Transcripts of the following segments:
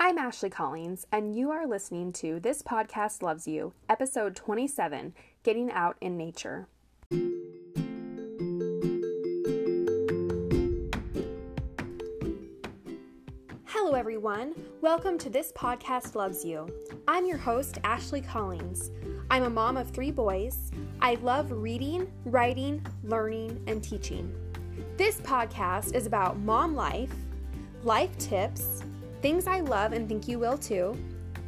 I'm Ashley Collins, and you are listening to This Podcast Loves You, episode 27 Getting Out in Nature. Hello, everyone. Welcome to This Podcast Loves You. I'm your host, Ashley Collins. I'm a mom of three boys. I love reading, writing, learning, and teaching. This podcast is about mom life, life tips, things I love and think you will too,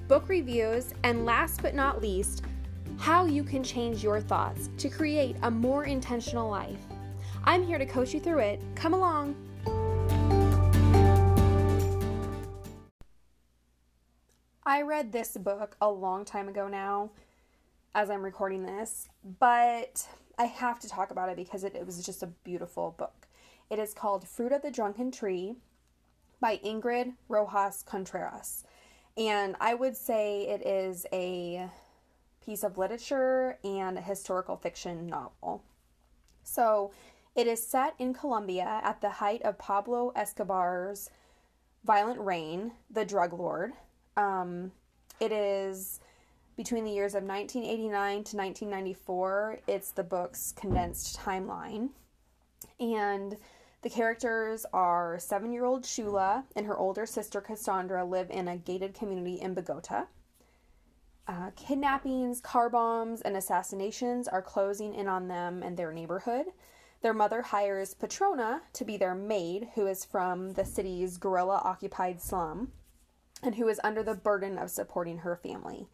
book reviews, and last but not least, how you can change your thoughts to create a more intentional life. I'm here to coach you through it. Come along. I read this book a long time ago now as I'm recording this, but I have to talk about it because it, it was just a beautiful book. It is called Fruit of the Drunken Tree by Ingrid Rojas Contreras. And I would say it is a piece of literature and a historical fiction novel. So it is set in Colombia at the height of Pablo Escobar's violent reign, the drug lord. Um, it is between the years of 1989 to 1994. It's the book's condensed timeline. And the characters are seven year old Chula and her older sister Cassandra live in a gated community in Bogota. Uh, kidnappings, car bombs, and assassinations are closing in on them and their neighborhood. Their mother hires Petrona to be their maid, who is from the city's guerrilla occupied slum and who is under the burden of supporting her family.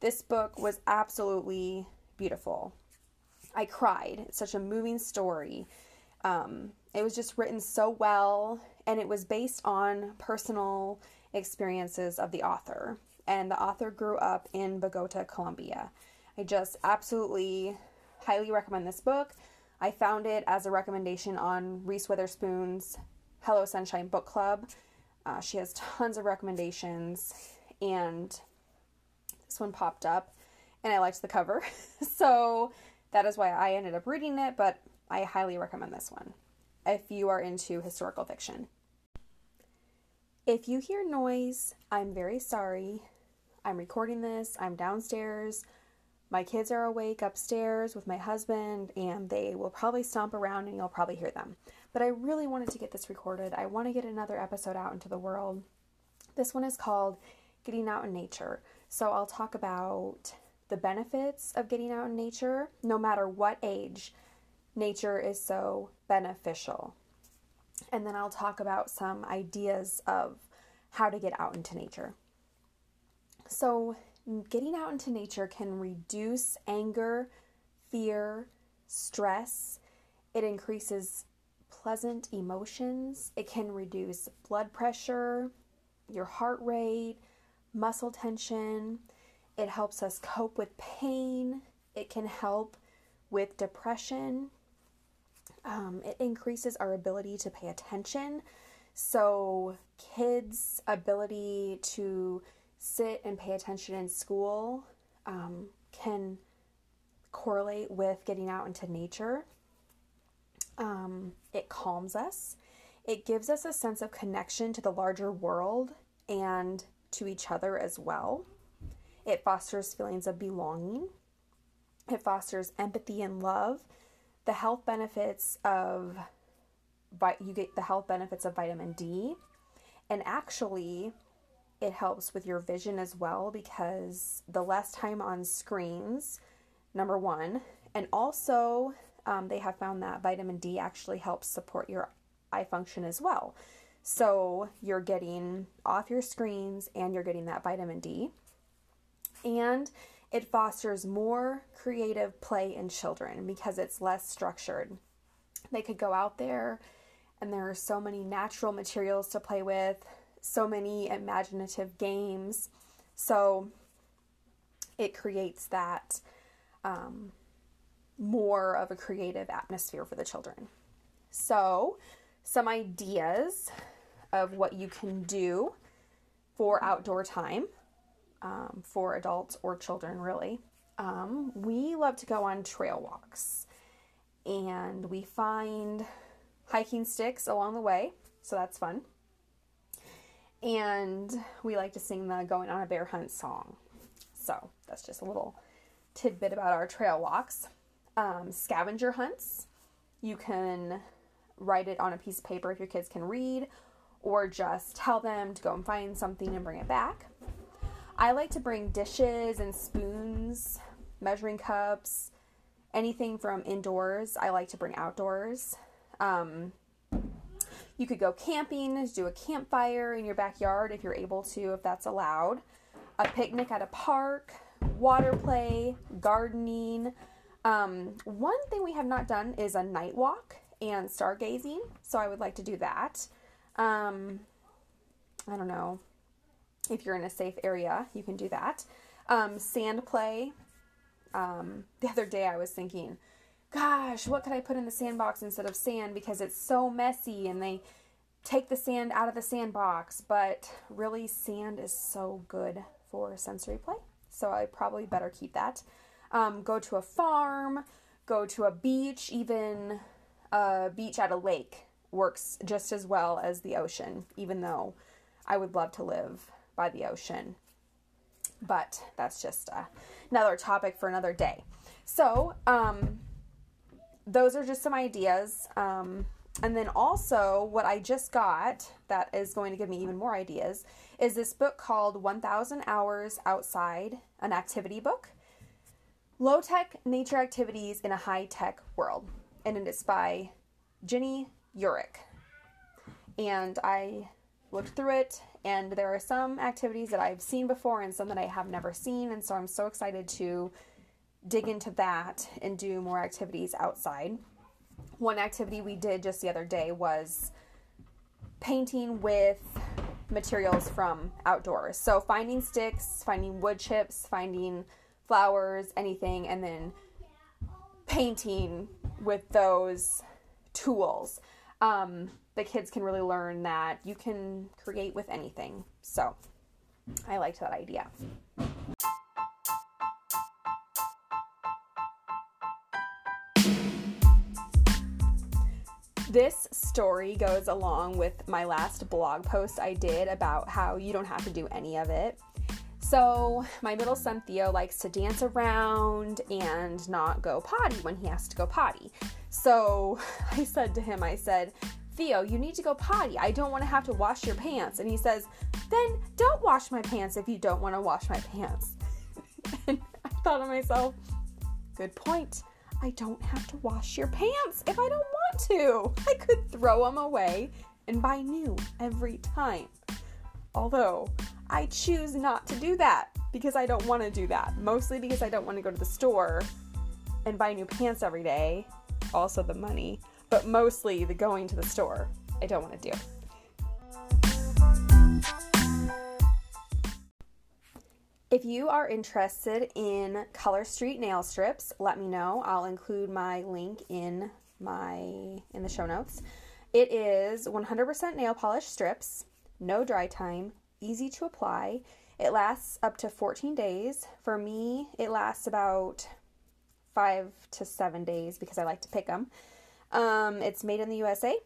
This book was absolutely beautiful. I cried. It's such a moving story. Um, it was just written so well, and it was based on personal experiences of the author. And the author grew up in Bogota, Colombia. I just absolutely highly recommend this book. I found it as a recommendation on Reese Witherspoon's Hello Sunshine Book Club. Uh, she has tons of recommendations, and this one popped up, and I liked the cover. so that is why I ended up reading it, but I highly recommend this one if you are into historical fiction. If you hear noise, I'm very sorry. I'm recording this, I'm downstairs. My kids are awake upstairs with my husband, and they will probably stomp around and you'll probably hear them. But I really wanted to get this recorded. I want to get another episode out into the world. This one is called Getting Out in Nature. So I'll talk about the benefits of getting out in nature, no matter what age nature is so beneficial. And then I'll talk about some ideas of how to get out into nature. So, getting out into nature can reduce anger, fear, stress. It increases pleasant emotions. It can reduce blood pressure, your heart rate, muscle tension. It helps us cope with pain. It can help with depression um, it increases our ability to pay attention. So, kids' ability to sit and pay attention in school um, can correlate with getting out into nature. Um, it calms us. It gives us a sense of connection to the larger world and to each other as well. It fosters feelings of belonging. It fosters empathy and love the health benefits of you get the health benefits of vitamin D. And actually it helps with your vision as well because the less time on screens number one and also um, they have found that vitamin D actually helps support your eye function as well. So you're getting off your screens and you're getting that vitamin D. And it fosters more creative play in children because it's less structured. They could go out there and there are so many natural materials to play with, so many imaginative games. So it creates that um, more of a creative atmosphere for the children. So, some ideas of what you can do for outdoor time um, for adults or children, really. Um, we love to go on trail walks and we find hiking sticks along the way, so that's fun. and we like to sing the Going on a Bear Hunt song. So that's just a little tidbit about our trail walks. Um, scavenger hunts. You can write it on a piece of paper if your kids can read, or just tell them to go and find something and bring it back. I like to bring dishes and spoons, measuring cups, anything from indoors. I like to bring outdoors. Um, you could go camping, do a campfire in your backyard if you're able to, if that's allowed. A picnic at a park, water play, gardening. Um, one thing we have not done is a night walk and stargazing, so I would like to do that. Um, I don't know if you're in a safe area, you can do that. Um, sand play. Um, the other day I was thinking, gosh, what could I put in the sandbox instead of sand because it's so messy and they take the sand out of the sandbox. But really, sand is so good for sensory play. So I probably better keep that. Um, go to a farm, go to a beach, even a beach at a lake works just as well as the ocean, even though I would love to live by the ocean. But that's just uh, another topic for another day. So, um, those are just some ideas. Um, and then also, what I just got that is going to give me even more ideas is this book called 1000 Hours Outside, an activity book. Low tech nature activities in a high tech world. And it is by Ginny Yurich. And I looked through it, and there are some activities that I've seen before and some that I have never seen. And so I'm so excited to dig into that and do more activities outside. One activity we did just the other day was painting with materials from outdoors. So finding sticks, finding wood chips, finding flowers, anything, and then painting with those tools. Um, the kids can really learn that you can create with anything. So I liked that idea. This story goes along with my last blog post I did about how you don't have to do any of it. So, my middle son Theo likes to dance around and not go potty when he has to go potty. So, I said to him, I said, Theo, you need to go potty. I don't want to have to wash your pants. And he says, Then don't wash my pants if you don't want to wash my pants. and I thought to myself, Good point. I don't have to wash your pants if I don't want to. I could throw them away and buy new every time. Although, I choose not to do that because I don't want to do that. Mostly because I don't want to go to the store and buy new pants every day. Also, the money, but mostly the going to the store. I don't want to do. If you are interested in Color Street nail strips, let me know. I'll include my link in my in the show notes. It is 100% nail polish strips, no dry time, easy to apply. It lasts up to 14 days. For me, it lasts about 5 to 7 days because I like to pick them. Um, it's made in the USA.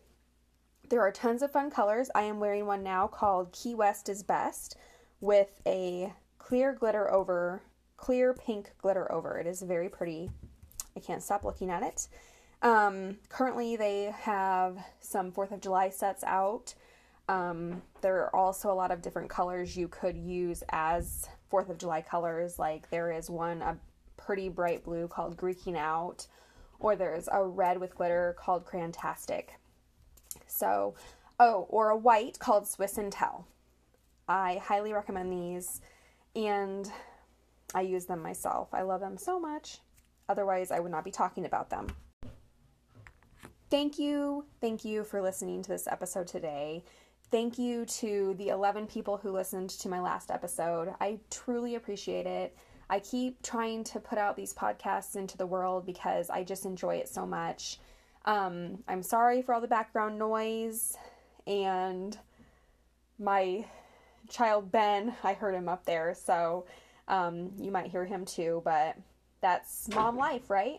There are tons of fun colors. I am wearing one now called Key West is Best with a clear glitter over, clear pink glitter over. It is very pretty. I can't stop looking at it. Um, currently, they have some 4th of July sets out. Um, there are also a lot of different colors you could use as 4th of July colors. Like there is one, a pretty bright blue called Greeking Out, or there's a red with glitter called Crantastic. So, oh, or a white called Swiss and Tell. I highly recommend these and I use them myself. I love them so much. Otherwise, I would not be talking about them. Thank you, thank you for listening to this episode today. Thank you to the 11 people who listened to my last episode. I truly appreciate it. I keep trying to put out these podcasts into the world because I just enjoy it so much. Um, I'm sorry for all the background noise and my child Ben, I heard him up there, so um, you might hear him too, but that's mom life, right?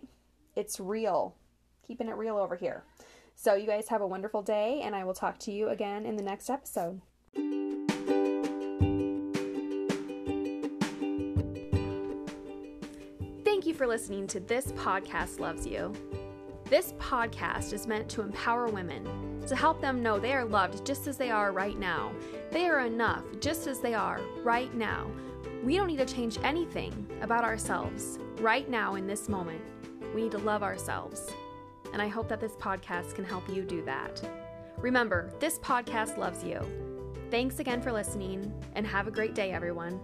It's real. Keeping it real over here. So, you guys have a wonderful day, and I will talk to you again in the next episode. Thank you for listening to This Podcast Loves You. This podcast is meant to empower women, to help them know they are loved just as they are right now. They are enough just as they are right now. We don't need to change anything about ourselves right now in this moment. We need to love ourselves. And I hope that this podcast can help you do that. Remember, this podcast loves you. Thanks again for listening, and have a great day, everyone.